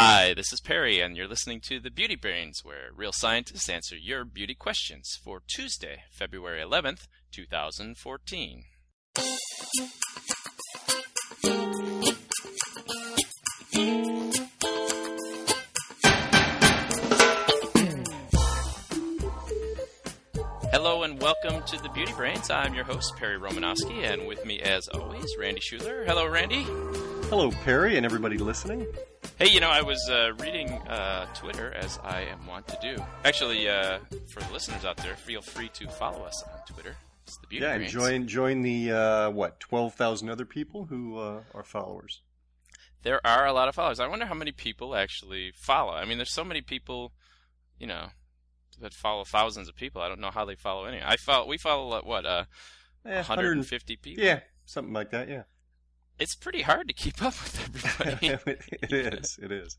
Hi, this is Perry, and you're listening to The Beauty Brains, where real scientists answer your beauty questions for Tuesday, February 11th, 2014. Hello and welcome to the Beauty Brains. I'm your host, Perry Romanowski, and with me, as always, Randy Schueller. Hello, Randy. Hello, Perry, and everybody listening. Hey, you know, I was uh, reading uh, Twitter as I am wont to do. Actually, uh, for the listeners out there, feel free to follow us on Twitter. It's the Beauty yeah, and join join the uh, what twelve thousand other people who uh, are followers. There are a lot of followers. I wonder how many people actually follow. I mean, there's so many people, you know, that follow thousands of people. I don't know how they follow any. I follow. We follow what uh, Eh, 150 people. Yeah, something like that. Yeah, It's pretty hard to keep up with everybody. it is. It is.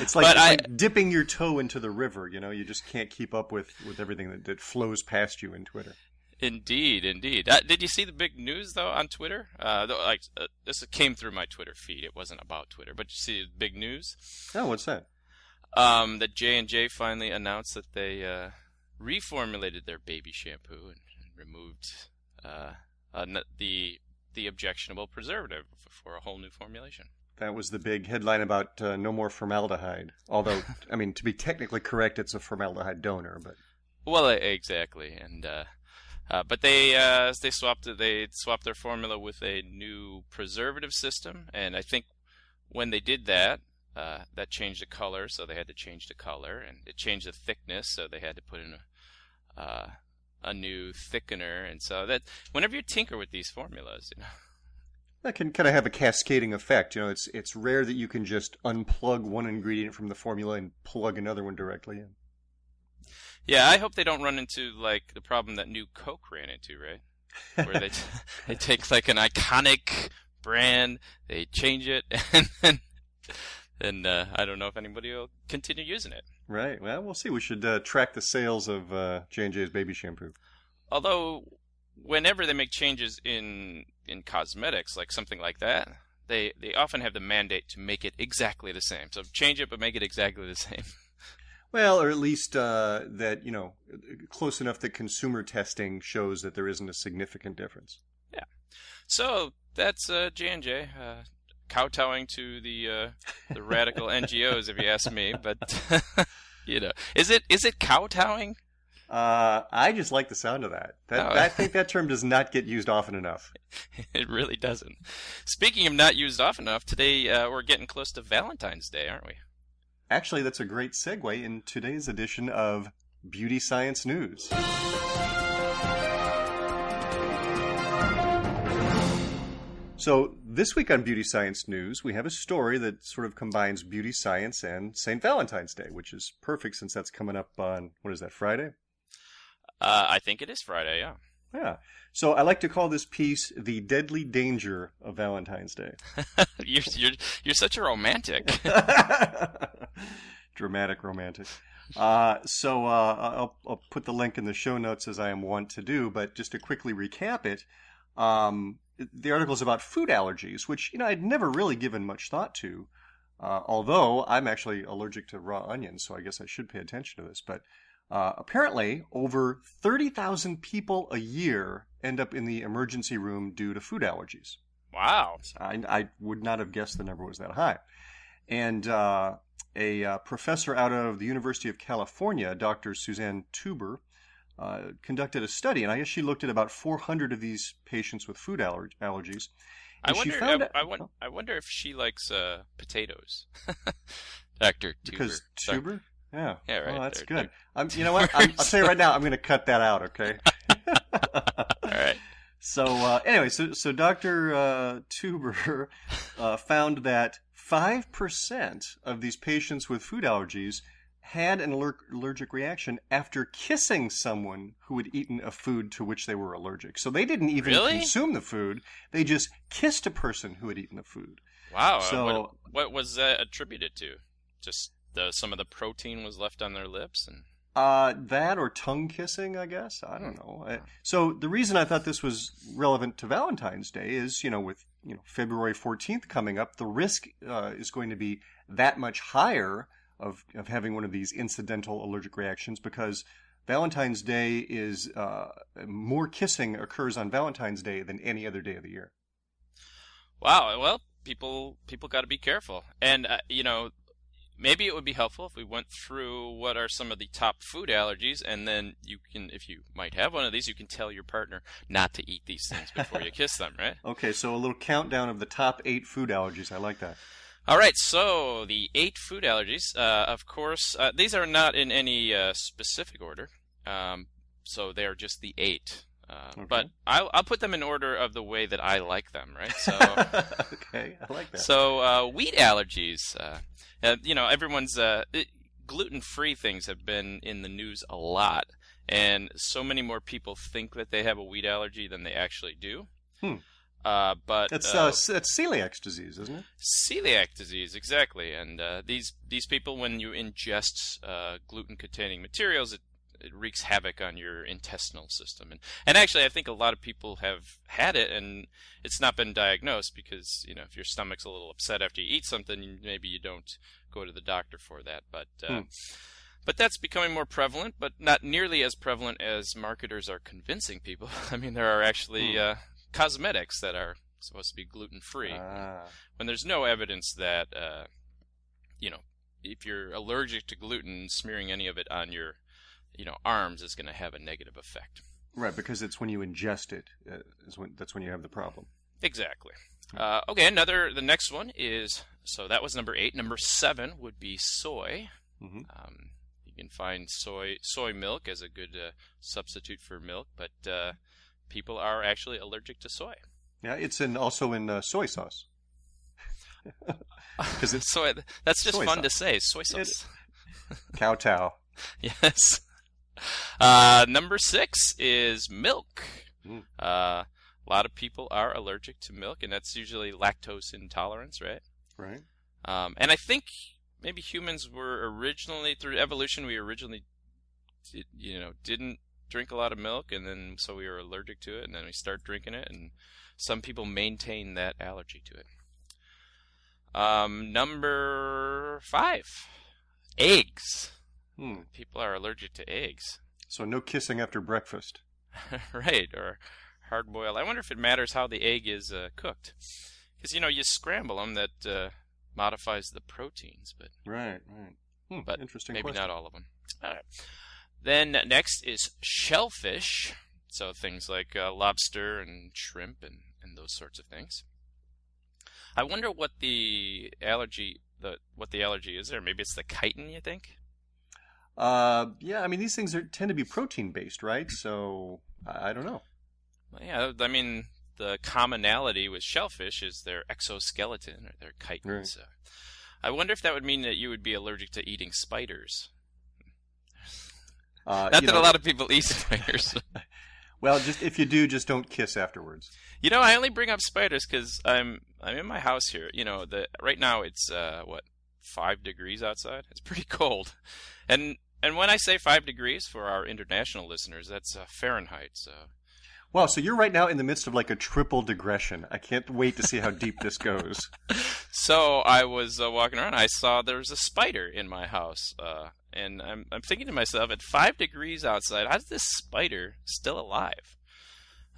It's like, I- like dipping your toe into the river. You know, you just can't keep up with with everything that, that flows past you in Twitter. Indeed, indeed. Uh, did you see the big news though on Twitter? Uh, though, like uh, this came through my Twitter feed. It wasn't about Twitter, but you see the big news Oh, what's that? um, that J and J finally announced that they uh, reformulated their baby shampoo and, and removed uh, uh, the the objectionable preservative for a whole new formulation. That was the big headline about uh, no more formaldehyde. Although, I mean, to be technically correct, it's a formaldehyde donor, but Well, exactly, and uh, uh, but they uh, they swapped they swapped their formula with a new preservative system, and I think when they did that, uh, that changed the color, so they had to change the color, and it changed the thickness, so they had to put in a uh, a new thickener, and so that whenever you tinker with these formulas, you know, That can kind of have a cascading effect. You know, it's it's rare that you can just unplug one ingredient from the formula and plug another one directly in. yeah, I hope they don't run into like the problem that New Coke ran into, right? Where they they take like an iconic brand, they change it, and then then uh, I don't know if anybody will continue using it. Right. Well, we'll see. We should uh, track the sales of uh, J and J's baby shampoo. Although, whenever they make changes in in cosmetics, like something like that, they they often have the mandate to make it exactly the same. So change it, but make it exactly the same. Well, or at least uh, that you know, close enough that consumer testing shows that there isn't a significant difference. Yeah. So that's uh, J and J. Kowtowing to the uh, the radical NGOs, if you ask me, but you know, is it is it kowtowing? Uh, I just like the sound of that. That Oh. I think that term does not get used often enough. It really doesn't. Speaking of not used often enough, today uh, we're getting close to Valentine's Day, aren't we? Actually, that's a great segue in today's edition of Beauty Science News. So, this week on Beauty Science News, we have a story that sort of combines beauty science and St. Valentine's Day, which is perfect since that's coming up on, what is that, Friday? Uh, I think it is Friday. Yeah. Yeah. So, I like to call this piece The Deadly Danger of Valentine's Day. you're you're you're such a romantic. Dramatic romantic. Uh, so uh, I'll, I'll put the link in the show notes as I am wont to do, but just to quickly recap it, um, the article is about food allergies, which you know I'd never really given much thought to. Uh, although I'm actually allergic to raw onions, so I guess I should pay attention to this. But uh, apparently, over 30,000 people a year end up in the emergency room due to food allergies. wow. I, I would not have guessed the number was that high. And uh, a uh, professor out of the University of California, Dr. Suzanne Teuber, uh, conducted a study, and I guess she looked at about 400 of these patients with food aller- allergies. I wonder. found I, out- I, won- I wonder if she likes uh, potatoes. Doctor Teuber. because tuber, yeah, Yeah, right, Oh, that's they're- good. Um, you know what? I'm, I'll tell you right now. I'm going to cut that out. Okay. All right. So uh, anyway, so so Dr. Uh, Teuber uh, found that five percent of these patients with food allergies had an aller- allergic reaction after kissing someone who had eaten a food to which they were allergic. So they didn't even Really? consume the food; they just kissed a person who had eaten the food. Wow. uh, So- what, what was that attributed to? Just the, some of the protein was left on their lips, and Uh, that or tongue kissing, I guess. I don't know. Uh, So the reason I thought this was relevant to Valentine's Day is, you know, with you know February 14th coming up, the risk uh, is going to be that much higher of, of having one of these incidental allergic reactions because Valentine's Day is uh, more kissing occurs on Valentine's Day than any other day of the year. Wow. Well, people people got to be careful, and uh, you know, maybe it would be helpful if we went through what are some of the top food allergies, and then you can, if you might have one of these, you can tell your partner not to eat these things before you kiss them, right? Okay, so a little countdown of the top eight food allergies. I like that. All right, so the eight food allergies. Uh, of course, uh, these are not in any uh, specific order, um, so they're just the eight. Uh, okay. But I'll, I'll put them in order of the way that I like them, right? So, okay, I like that. So, uh, wheat allergies. Uh, you know, everyone's gluten-free things have been in the news a lot, and so many more people think that they have a wheat allergy than they actually do. Hmm. Uh, but it's uh, uh, it's celiac disease, isn't it? Celiac disease, exactly. And uh, these these people, when you ingest uh, gluten-containing materials, it it wreaks havoc on your intestinal system. And and actually, I think a lot of people have had it, and it's not been diagnosed because you know if your stomach's a little upset after you eat something, maybe you don't go to the doctor for that. But uh, hmm. But that's becoming more prevalent, but not nearly as prevalent as marketers are convincing people. I mean, there are actually hmm cosmetics that are supposed to be gluten free ah. when there's no evidence that uh, you know if you're allergic to gluten smearing any of it on your you know arms is going to have a negative effect right because it's when you ingest it uh, is when that's when you have the problem exactly uh, okay another the next one is so that was number eight number seven would be soy mm-hmm. um, you can find soy soy milk as a good uh, substitute for milk but uh, people are actually allergic to soy. Yeah, it's in also in uh, soy sauce. Because it's soy. That's just fun sauce. to say. Soy sauce. Kowtow. yes. Uh, number six is milk. Mm. Uh, a lot of people are allergic to milk, and that's usually lactose intolerance, right? Right. Um, and I think maybe humans were originally through evolution. We originally, did, you know, didn't drink a lot of milk, and then so we were allergic to it, and then we start drinking it, and some people maintain that allergy to it. Um, number five, eggs. Hmm. People are allergic to eggs. So no kissing after breakfast. right, or hard boiled. I wonder if it matters how the egg is uh, cooked, because you know you scramble them that uh, modifies the proteins, but right, right. Hmm, but interesting. Maybe question. not all of them. All right. Then next is shellfish, so things like uh, lobster and shrimp and, and those sorts of things. I wonder what the allergy the what the allergy is there. Maybe it's the chitin. You think? Uh, yeah. I mean, these things are tend to be protein based, right? So I, I don't know. Well, yeah, I mean, the commonality with shellfish is their exoskeleton or their chitin. Right. So I wonder if that would mean that you would be allergic to eating spiders. Uh, Not that know, a lot of people eat spiders. well, just if you do, just don't kiss afterwards. You know, I only bring up spiders because I'm I'm in my house here. You know, the right now it's uh, what five degrees outside. It's pretty cold, and and when I say five degrees for our international listeners, that's uh, Fahrenheit. So. Wow, so you're right now in the midst of like a triple digression. I can't wait to see how deep this goes. So I was uh, walking around. I saw there was a spider in my house, uh, and I'm I'm thinking to myself, at five degrees outside, how's this spider still alive?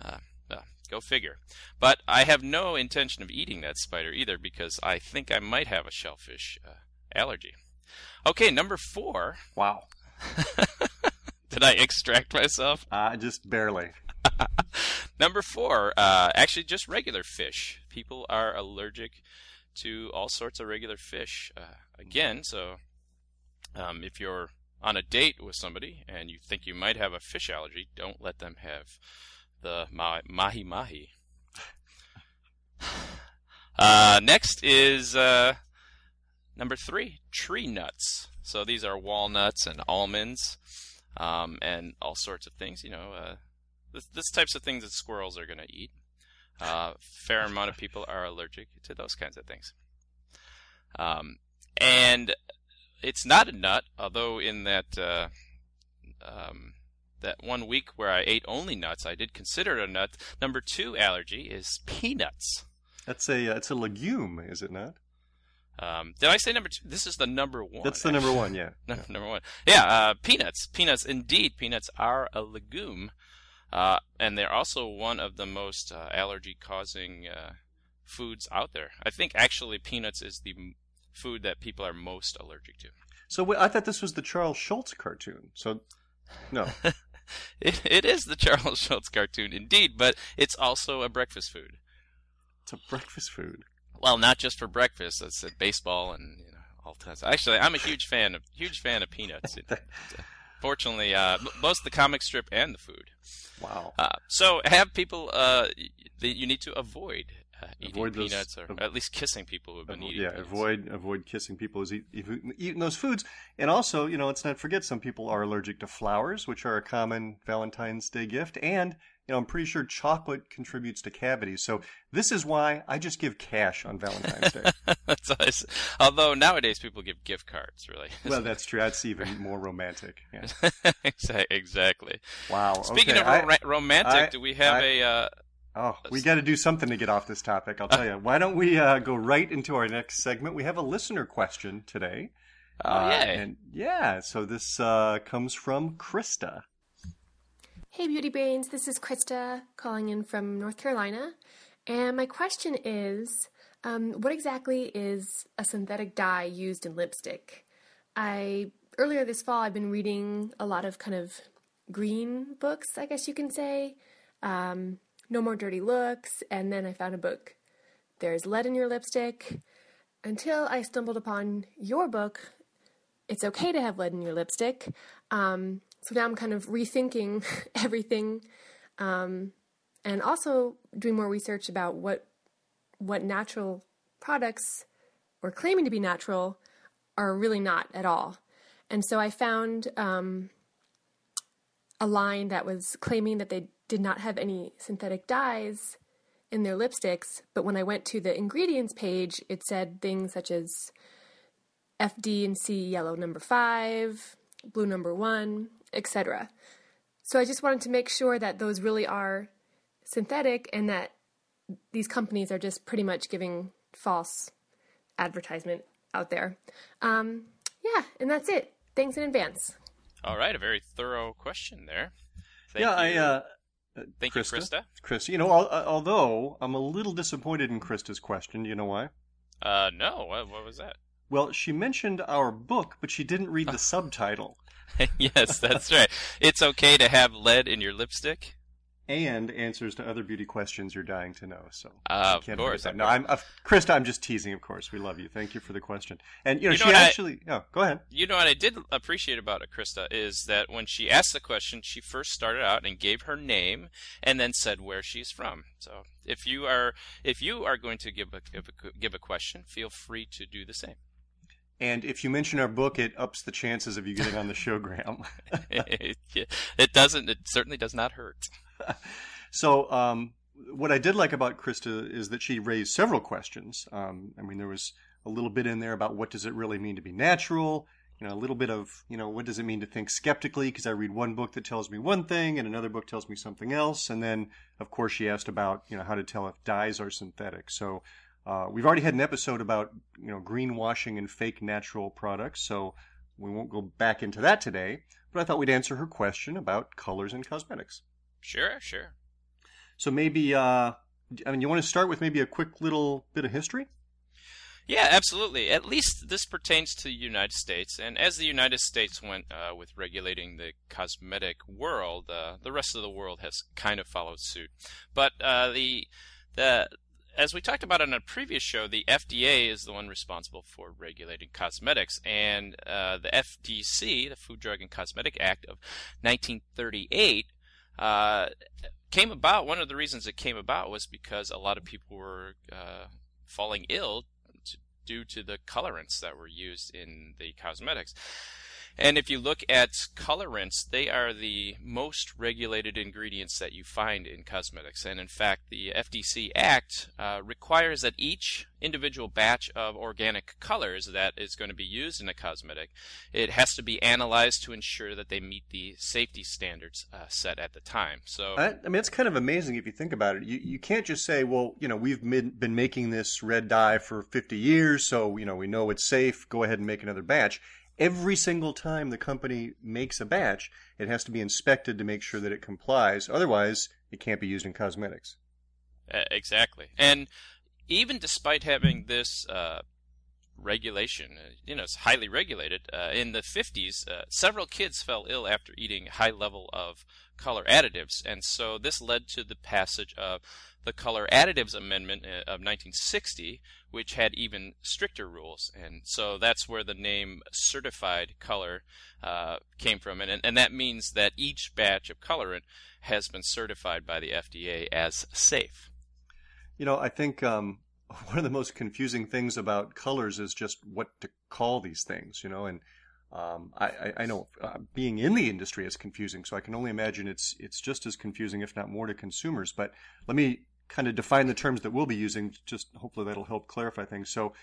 Uh, well, go figure. But I have no intention of eating that spider either because I think I might have a shellfish uh, allergy. Okay, number four. Wow. Did I extract myself? Uh, just barely. number four, uh, actually, just regular fish. People are allergic to all sorts of regular fish. Uh, again, so um, if you're on a date with somebody and you think you might have a fish allergy, don't let them have the mahi mahi. Uh, next is uh, number three, tree nuts. So these are walnuts and almonds um, and all sorts of things. You know, uh, this, this types of things that squirrels are going to eat. Uh, fair amount of people are allergic to those kinds of things. Um, and it's not a nut, although in that uh, um, that one week where I ate only nuts, I did consider it a nut. Number two allergy is peanuts. That's a uh, it's a legume, is it not? Um, did I say number two? This is the number one. That's the number one, yeah. No, number one. Yeah, uh, peanuts. Peanuts, indeed, peanuts are a legume, uh, and they're also one of the most uh, allergy-causing uh, foods out there. I think actually peanuts is the m- food that people are most allergic to. So I thought this was the Charles Schulz cartoon. So, no. It, it is the Charles Schulz cartoon, indeed, but it's also a breakfast food. It's a breakfast food. Well, not just for breakfast. It's at baseball and you know all kinds. Actually, I'm a huge fan of huge fan of peanuts. It- fortunately, uh, both the comic strip and the food. Wow. Uh, so have people uh, that you need to avoid uh, eating Avoid those- peanuts or av- at least kissing people who've been Avo- eating. yeah, peanuts. avoid avoid kissing people eat, eat- eating those foods. And also, you know, let's not forget some people are allergic to flowers, which are a common Valentine's Day gift. And you know, I'm pretty sure chocolate contributes to cavities. So this is why I just give cash on Valentine's Day. That's what I s- Although nowadays people give gift cards, really. well, that's true. That's even more romantic. Yeah. Exactly. Wow. Speaking okay. of I- ro- romantic, I- do we have I- a? Uh, Oh, we got to do something to get off this topic. I'll tell you. Why don't we uh, go right into our next segment? We have a listener question today. oh Uh, yay! And yeah, so this uh, comes from Krista. Hey, Beauty Brains, this is Krista calling in from North Carolina. And my question is um, what exactly is a synthetic dye used in lipstick? I earlier this fall I've been reading a lot of kind of green books, I guess you can say. Um, no More Dirty Looks, and then I found a book, There's Lead in Your Lipstick, until I stumbled upon your book, It's Okay to Have Lead in Your Lipstick. Um, so now I'm kind of rethinking everything um, and also doing more research about what what natural products or claiming to be natural are really not at all. And so I found um, a line that was claiming that they did not have any synthetic dyes in their lipsticks, but when I went to the ingredients page, it said things such as FD and C yellow number five, blue number one, etc. So I just wanted to make sure that those really are synthetic and that these companies are just pretty much giving false advertisement out there. Um, yeah, and that's it. Thanks in advance. All right, a very thorough question there. Thank yeah, I. you. Uh, uh, Thank you, Krista. Krista, you know, al- uh, although I'm a little disappointed in Krista's question. Do you know why? Uh, no, what, what was that? Well, she mentioned our book, but she didn't read the subtitle yes, that's right. It's okay to have lead in your lipstick. and answers to other beauty questions you're dying to know. So, Uh, of course, that. of No. I'm uh, Krista. I'm just teasing. Of course, we love you. Thank you for the question. And you know, You know she what I- actually. Oh, go ahead. You know what I did appreciate about it, Krista, is that when she asked the question, she first started out and gave her name, and then said where she's from. So if you are if you are going to give a give a, give a question, feel free to do the same. And if you mention our book, it ups the chances of you getting on the show, Graham. it, doesn't. It certainly does not hurt. So, um, what I did like about Krista is that she raised several questions. Um, I mean, there was a little bit in there about what does it really mean to be natural. You know, a little bit of you know what does it mean to think skeptically because I read one book that tells me one thing and another book tells me something else. And then, of course, she asked about you know how to tell if dyes are synthetic. So. Uh, we've already had an episode about you know greenwashing and fake natural products, so we won't go back into that today. But I thought we'd answer her question about colors and cosmetics. Sure, sure. So maybe, uh, I mean, you want to start with maybe a quick little bit of history? Yeah, absolutely. At least this pertains to the United States, and as the United States went uh, with regulating the cosmetic world, uh, the rest of the world has kind of followed suit. But uh, the the as we talked about on a previous show, the FDA is the one responsible for regulating cosmetics, and uh, the FDC, the Food, Drug, and Cosmetic Act of 1938, uh, came about. One of the reasons it came about was because a lot of people were uh, falling ill due to the colorants that were used in the cosmetics. And if you look at colorants, they are the most regulated ingredients that you find in cosmetics. And in fact, the FDC Act uh, requires that each individual batch of organic colors that is going to be used in a cosmetic, it has to be analyzed to ensure that they meet the safety standards uh, set at the time. So I, I, mean, it's kind of amazing if you think about it. You you can't just say, well, you know, we've mid, been making this red dye for 50 years, so you know we know it's safe. Go ahead and make another batch every single time the company makes a batch, it has to be inspected to make sure that it complies. Otherwise, it can't be used in cosmetics. Uh, exactly. And even despite having this uh, regulation, uh, you know, it's highly regulated, uh, in the 50s, uh, several kids fell ill after eating high level of color additives. And so this led to the passage of the Color Additives Amendment uh, of 1960, which had even stricter rules. And so that's where the name certified color uh, came from. And, and that means that each batch of colorant has been certified by the FDA as safe. You know, I think um, one of the most confusing things about colors is just what to call these things, you know, and um, I, I, know uh, being in the industry is confusing, so I can only imagine it's it's just as confusing, if not more, to consumers. But let me kind of define the terms that we'll be using. Just hopefully that'll help clarify things. So,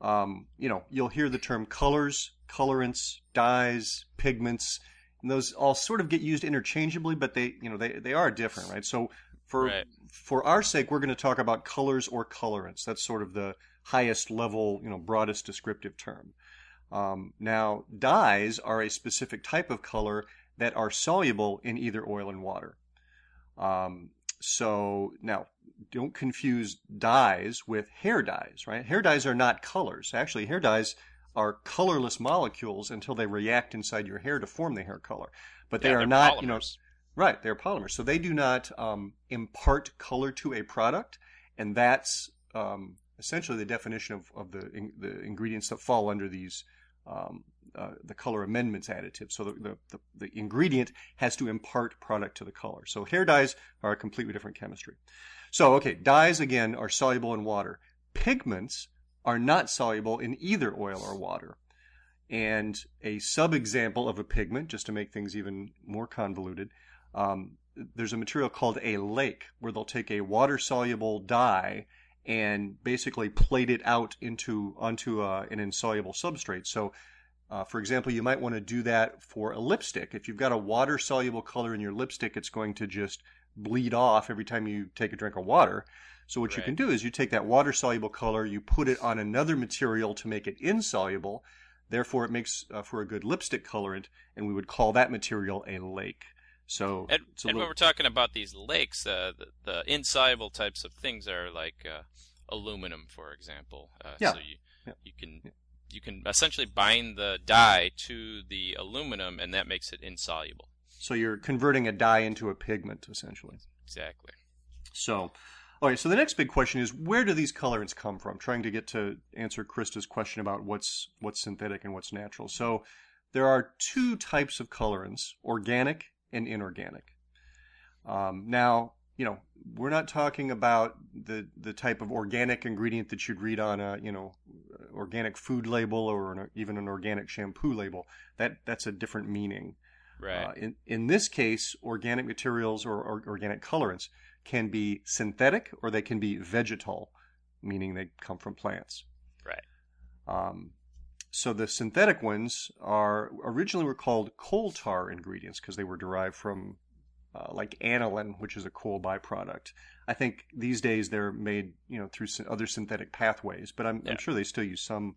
um, you know, you'll hear the term colors, colorants, dyes, pigments, and those all sort of get used interchangeably, but they, you know, they they are different, right? So for right. for our sake, we're going to talk about colors or colorants. That's sort of the highest level, you know, broadest descriptive term. Um, now, dyes are a specific type of color that are soluble in either oil and water. Um, so now, don't confuse dyes with hair dyes, right? Hair dyes are not colors. Actually, hair dyes are colorless molecules until they react inside your hair to form the hair color. But they yeah, are not, polymers. you know, right? They're polymers, so they do not um, impart color to a product, and that's um, essentially the definition of, of the in, the ingredients that fall under these um, uh, the color amendments additive. So the, the, the, ingredient has to impart product to the color. So hair dyes are a completely different chemistry. So, okay, dyes again are soluble in water. Pigments are not soluble in either oil or water. And a sub-example of a pigment, just to make things even more convoluted, um, there's a material called a lake where they'll take a water soluble dye and basically plate it out into onto uh, an insoluble substrate. So uh, for example, you might want to do that for a lipstick. If you've got a water soluble color in your lipstick, it's going to just bleed off every time you take a drink of water. So what right. you can do is you take that water soluble color, you put it on another material to make it insoluble. Therefore, it makes uh, for a good lipstick colorant, and we would call that material a lake. So, and, and little... when we're talking about these lakes, uh, the, the, insoluble types of things are like uh, aluminum, for example. Uh, yeah. So you, yeah. you can yeah you can essentially bind the dye to the aluminum, and that makes it insoluble. So you're converting a dye into a pigment, essentially. Exactly. So, all right. So the next big question is, where do these colorants come from? Trying to get to answer Krista's question about what's what's synthetic and what's natural. So there are two types of colorants: organic and inorganic. Um, now, you know, we're not talking about the the type of organic ingredient that you'd read on a you know organic food label or an, even an organic shampoo label. That that's a different meaning. Right. Uh, in in this case, organic materials or, or, organic colorants can be synthetic or they can be vegetal, meaning they come from plants. Right. Um, so the synthetic ones are originally were called coal tar ingredients because they were derived from uh, like aniline, which is a coal byproduct. I think these days they're made, you know, through other synthetic pathways, but I'm, yeah. I'm sure they still use some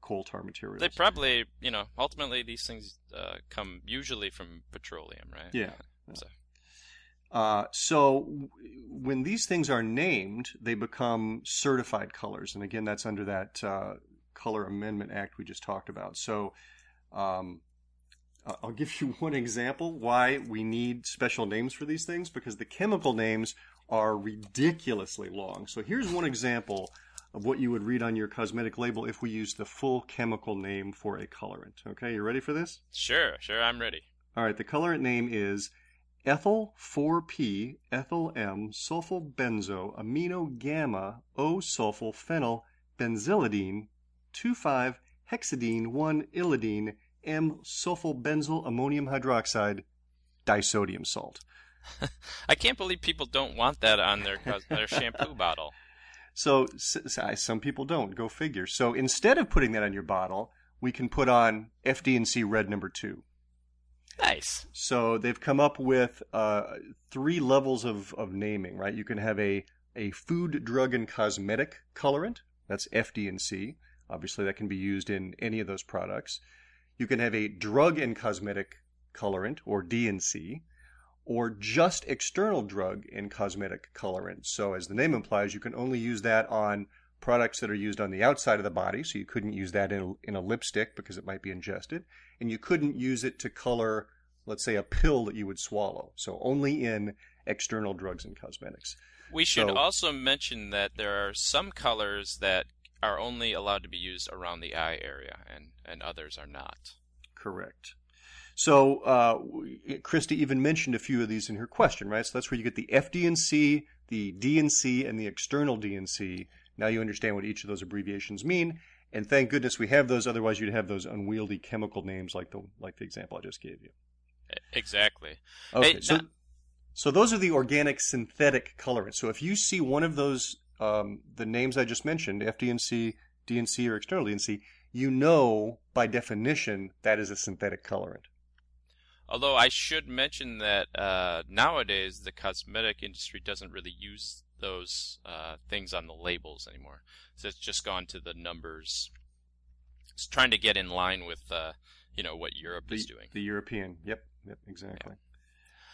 coal tar materials. They probably, you know, ultimately these things uh, come usually from petroleum, right? Yeah. so. Uh, so when these things are named, they become certified colors, and again, that's under that uh, Color Amendment Act we just talked about. So um, I'll give you one example why we need special names for these things because the chemical names are ridiculously long. So here's one example of what you would read on your cosmetic label if we use the full chemical name for a colorant. Okay, you ready for this? Sure, sure, I'm ready. All right, the colorant name is ethyl 4p ethyl m sulfol benzo amino gamma O sulfol phenyl benzylidene 2,5 hexadiene 1 illidene sulfobenzyl ammonium hydroxide disodium salt. I can't believe people don't want that on their their shampoo bottle. So some people don't. Go figure. So instead of putting that on your bottle, we can put on FD&C Red Number Two. Nice. So they've come up with uh, three levels of, of naming. Right. You can have a a food, drug, and cosmetic colorant. That's FD&C. Obviously, that can be used in any of those products. You can have a drug and cosmetic colorant, or D&C or just external drug and cosmetic colorant. So, as the name implies, you can only use that on products that are used on the outside of the body. So, you couldn't use that in a, in a lipstick because it might be ingested. And you couldn't use it to color, let's say, a pill that you would swallow. So, only in external drugs and cosmetics. We should so, also mention that there are some colors that are only allowed to be used around the eye area, and, and others are not. Correct. So uh, Krista even mentioned a few of these in her question, right? So that's where you get the FD&C, the D&C, and the external D&C. Now you understand what each of those abbreviations mean, and thank goodness we have those. Otherwise, you'd have those unwieldy chemical names like the like the example I just gave you. Exactly. Okay, hey, so so those are the organic synthetic colorants. So if you see one of those, um, the names I just mentioned, FD&C, D&C, or external D&C, you know by definition that is a synthetic colorant. Although I should mention that uh, nowadays the cosmetic industry doesn't really use those uh, things on the labels anymore. So it's just gone to the numbers. It's trying to get in line with uh, you know what Europe the, is doing. The European, yep, yep, exactly. Yeah.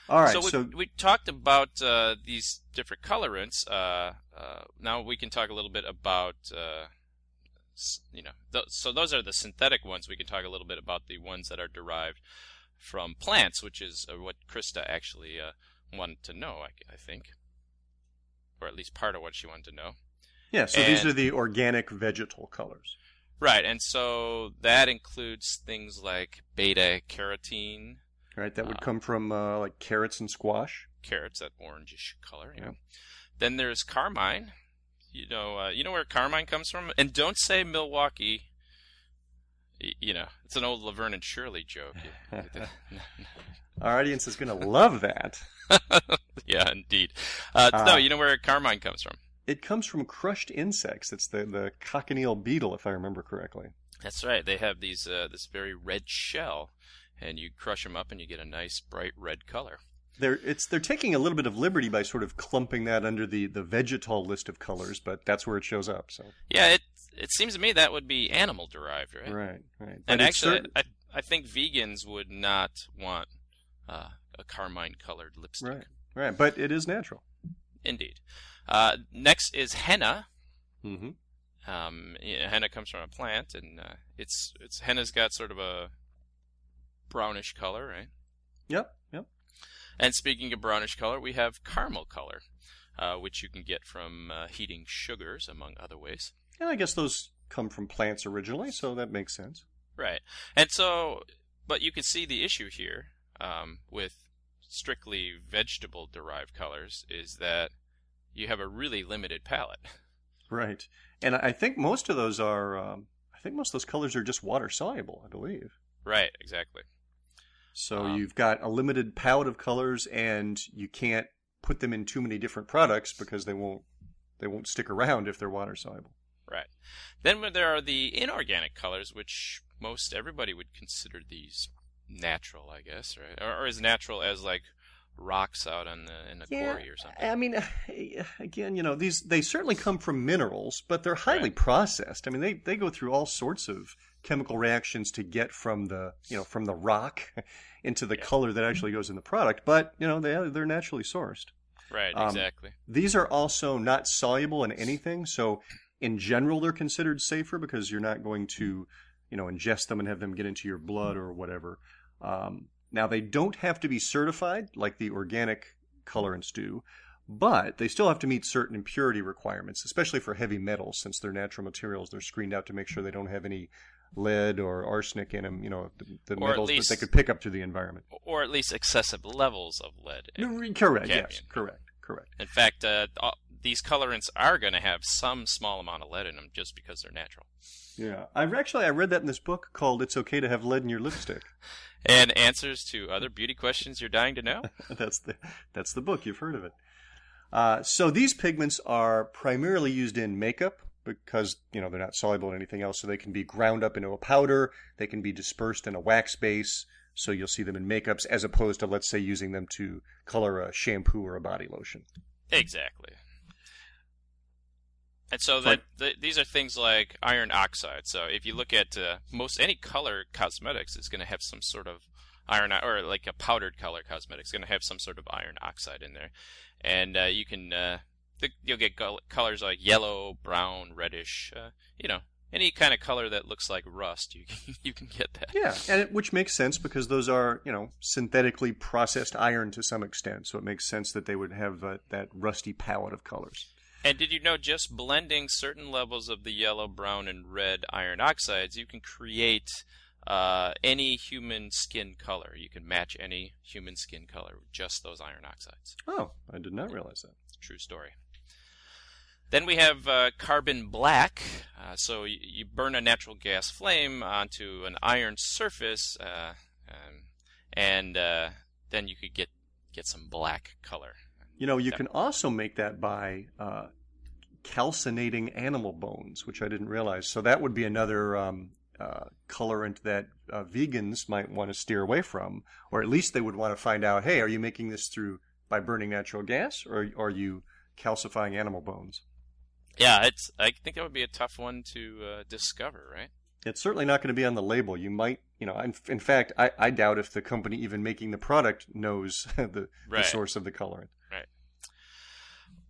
All right, so we, so we talked about uh, these different colorants. Uh, uh, now we can talk a little bit about you know, th- so those are the synthetic ones. We can talk a little bit about the ones that are derived from plants, which is uh, what Krista actually uh, wanted to know, I, I, think, or at least part of what she wanted to know. Yeah, so and, these are the organic vegetal colors. Right, and so that includes things like beta carotene. Right, that would uh, come from uh, like carrots and squash. Carrots, that orangish color. Yeah. Then there's carmine. You know, uh, you know where carmine comes from, and don't say Milwaukee you know, it's an old Laverne and Shirley joke. Our audience is going to love that. yeah, indeed. Uh, uh, no, you know where carmine comes from? It comes from crushed insects. It's the the cochineal beetle, if I remember correctly. That's right. They have these uh, this very red shell, and you crush them up, and you get a nice bright red color. They're it's they're taking a little bit of liberty by sort of clumping that under the the vegetal list of colors, but that's where it shows up. So yeah, it it seems to me that would be animal derived, right? Right, right. and actually, certain... I, I think vegans would not want uh, a carmine colored lipstick. Right, right. But it is natural. Indeed. Uh, next is henna. Mm-hmm. Um, henna comes from a plant, and uh, it's it's henna's got sort of a brownish color, right? Yep, yep. And speaking of brownish color, we have caramel color, uh, which you can get from uh, heating sugars, among other ways. And I guess those come from plants originally, so that makes sense. Right. And so, but you can see the issue here um, with strictly vegetable derived colors is that you have a really limited palette. Right. And I think most of those are, um, I think most of those colors are just water soluble, I believe. Right, exactly. So um, you've got a limited palette of colors and you can't put them in too many different products because they won't they won't stick around if they're water soluble. Right. Then there are the inorganic colors, which most everybody would consider these natural, I guess, right? Or, or as natural as like rocks out in the in the yeah, quarry or something. I mean, again, you know, these they certainly come from minerals, but they're highly right. processed. I mean, they they go through all sorts of chemical reactions to get from the you know from the rock into the yeah. color that actually goes in the product. But you know, they they're naturally sourced. Right. Um, exactly. These are also not soluble in anything, so in general they're considered safer because you're not going to you know ingest them and have them get into your blood or whatever um, now they don't have to be certified like the organic colorants do but they still have to meet certain impurity requirements especially for heavy metals since they're natural materials they're screened out to make sure they don't have any lead or arsenic in them you know the, the metals least, that they could pick up through the environment or at least excessive levels of lead correct yes correct correct in fact uh, these colorants are going to have some small amount of lead in them just because they're natural. Yeah, I've actually I read that in this book called "It's Okay to Have Lead in Your Lipstick." and answers to other beauty questions you're dying to know. that's the that's the book. You've heard of it. Uh, so these pigments are primarily used in makeup because you know they're not soluble in anything else, so they can be ground up into a powder. They can be dispersed in a wax base. So you'll see them in makeups as opposed to let's say using them to color a shampoo or a body lotion. Exactly. And so that the, these are things like iron oxide. So if you look at uh, most any color cosmetics, it's going to have some sort of iron or like a powdered color cosmetic. It's going to have some sort of iron oxide in there, and uh, you can uh, you'll get colors like yellow, brown, reddish. Uh, you know, any kind of color that looks like rust, you can, you can get that. Yeah, and it, which makes sense because those are you know synthetically processed iron to some extent, so it makes sense that they would have uh, that rusty palette of colors. And did you know just blending certain levels of the yellow, brown, and red iron oxides, you can create uh, any human skin color. You can match any human skin color with just those iron oxides. Oh, I did not realize that. True story. Then we have uh, carbon black. Uh, so you, you, burn a natural gas flame onto an iron surface, uh, um, and uh, then you could get get some black color. You know, you can also make that by uh, calcinating animal bones, which I didn't realize. So that would be another um, uh, colorant that uh, vegans might want to steer away from, or at least they would want to find out: Hey, are you making this through by burning natural gas, or are you calcifying animal bones? Yeah, it's. I think that would be a tough one to uh, discover, right? It's certainly not going to be on the label. You might, you know, in, in fact, I, I, doubt if the company even making the product knows the, right. the source of the colorant. Right.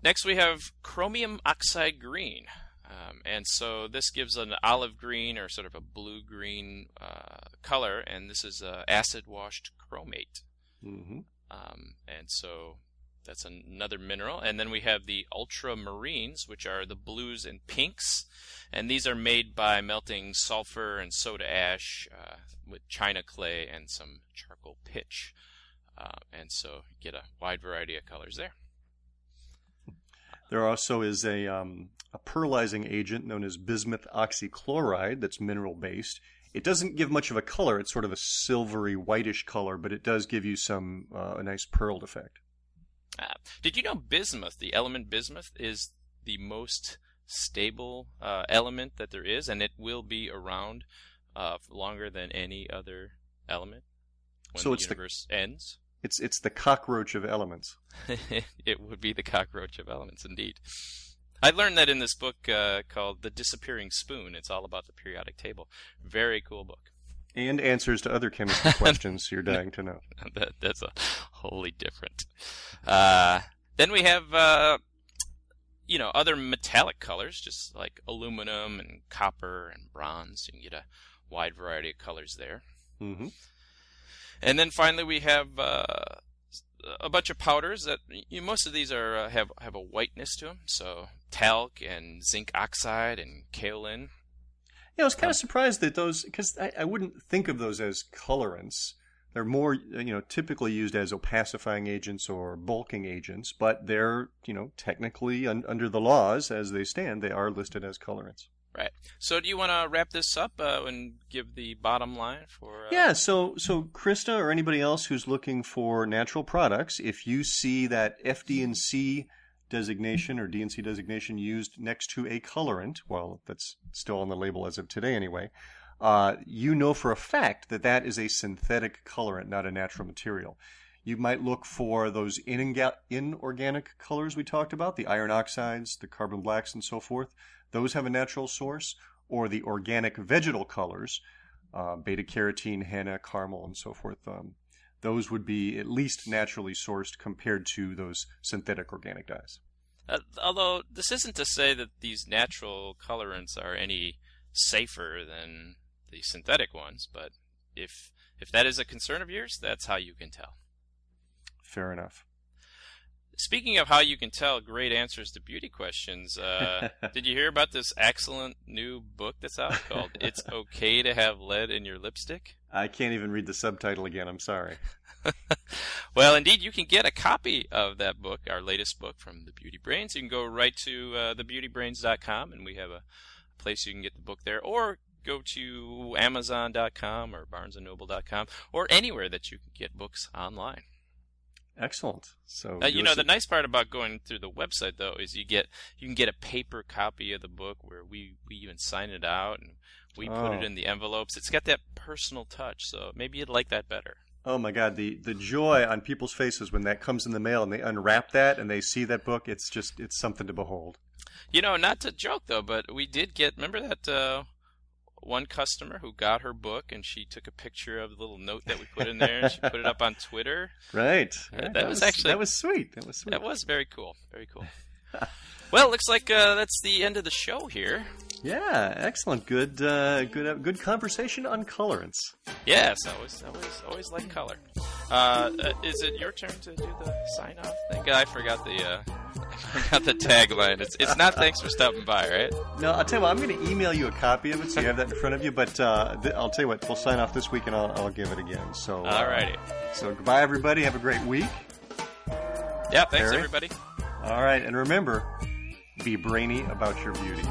Next, we have chromium oxide green. Um, and so this gives an olive green or sort of a blue green uh, color, and this is uh, acid washed chromate. Mm-hmm. Um, and so that's another mineral. And then we have the ultramarines, which are the blues and pinks. And these are made by melting sulfur and soda ash uh, with china clay and some charcoal pitch. Uh, and so you get a wide variety of colors there. There also is a, um, a pearlizing agent known as bismuth oxychloride that's mineral based. It doesn't give much of a color. It's sort of a silvery whitish color, but it does give you some uh, a nice pearled effect. Uh, did you know bismuth, the element bismuth, is the most stable uh, element that there is, and it will be around uh, longer than any other element when so the universe the, ends? It's it's the cockroach of elements. it would be the cockroach of elements, indeed. I learned that in this book uh, called The Disappearing Spoon. It's all about the periodic table. Very cool book. And answers to other chemistry questions you're dying to know. That, that's a wholly different. Uh, then we have, uh, you know, other metallic colors, just like aluminum and copper and bronze. You can get a wide variety of colors there. Mm-hmm. And then finally, we have uh, a bunch of powders that you most of these are uh, have have a whiteness to them. So talc and zinc oxide and kaolin. Yeah, I was kind of surprised that those because I, I, wouldn't think of those as colorants. They're more you know typically used as opacifying agents or bulking agents, but they're you know technically un, under the laws as they stand, they are listed as colorants. Right. So, do you want to wrap this up uh, and give the bottom line for? Uh... Yeah. So, so Krista or anybody else who's looking for natural products, if you see that FD&C designation or D&C designation used next to a colorant, well, that's still on the label as of today anyway. Uh, you know for a fact that that is a synthetic colorant, not a natural material. You might look for those inorganic colors we talked about, the iron oxides, the carbon blacks, and so forth those have a natural source, or the organic vegetal colors, uh, beta carotene, henna, caramel, and so forth. Um, those would be at least naturally sourced compared to those synthetic organic dyes. Uh, although this isn't to say that these natural colorants are any safer than the synthetic ones, but if if that is a concern of yours, that's how you can tell. Fair enough. speaking of how you can tell great answers to beauty questions, uh, did you hear about this excellent new book that's out called "It's Okay to Have Lead in Your Lipstick"? I can't even read the subtitle again. I'm sorry. well, indeed, you can get a copy of that book, our latest book from the Beauty Brains. You can go right to uh, thebeautybrains.com, and we have a place you can get the book there, or go to Amazon.com or BarnesandNoble.com, or anywhere that you can get books online. Excellent. So uh, you know the nice part about going through the website though is you get you can get a paper copy of the book where we we even sign it out and we oh. put it oh. in the envelopes. It's got that personal touch, so maybe you'd like that better. Oh my God, the the joy on people's faces when that comes in the mail and they unwrap that and they see that book, it's just it's something to behold. You know, not to joke though, but we did get remember that uh, one customer who got her book and she took a picture of the little note that we put in there and she put it up on Twitter. Right. right. That, that, was, actually that was sweet. That was sweet. That was very cool. Very cool. well, looks like uh, that's the end of the show here. Yeah, excellent. Good, uh, good, uh, good conversation on colorants. Yes, I always, always, always like color. Uh, uh, is it your turn to do the sign off thing? I forgot the, uh, I forgot the tagline. It's, it's not thanks for stopping by, right? No, I'll tell you what. I'm going to email you a copy of it so you have that in front of you. But uh, th- I'll tell you what. We'll sign off this week and I'll, I'll give it again. So, alrighty. So goodbye, everybody. Have a great week. Yeah, thanks, Perry. everybody. All right, and remember, be brainy about your beauty.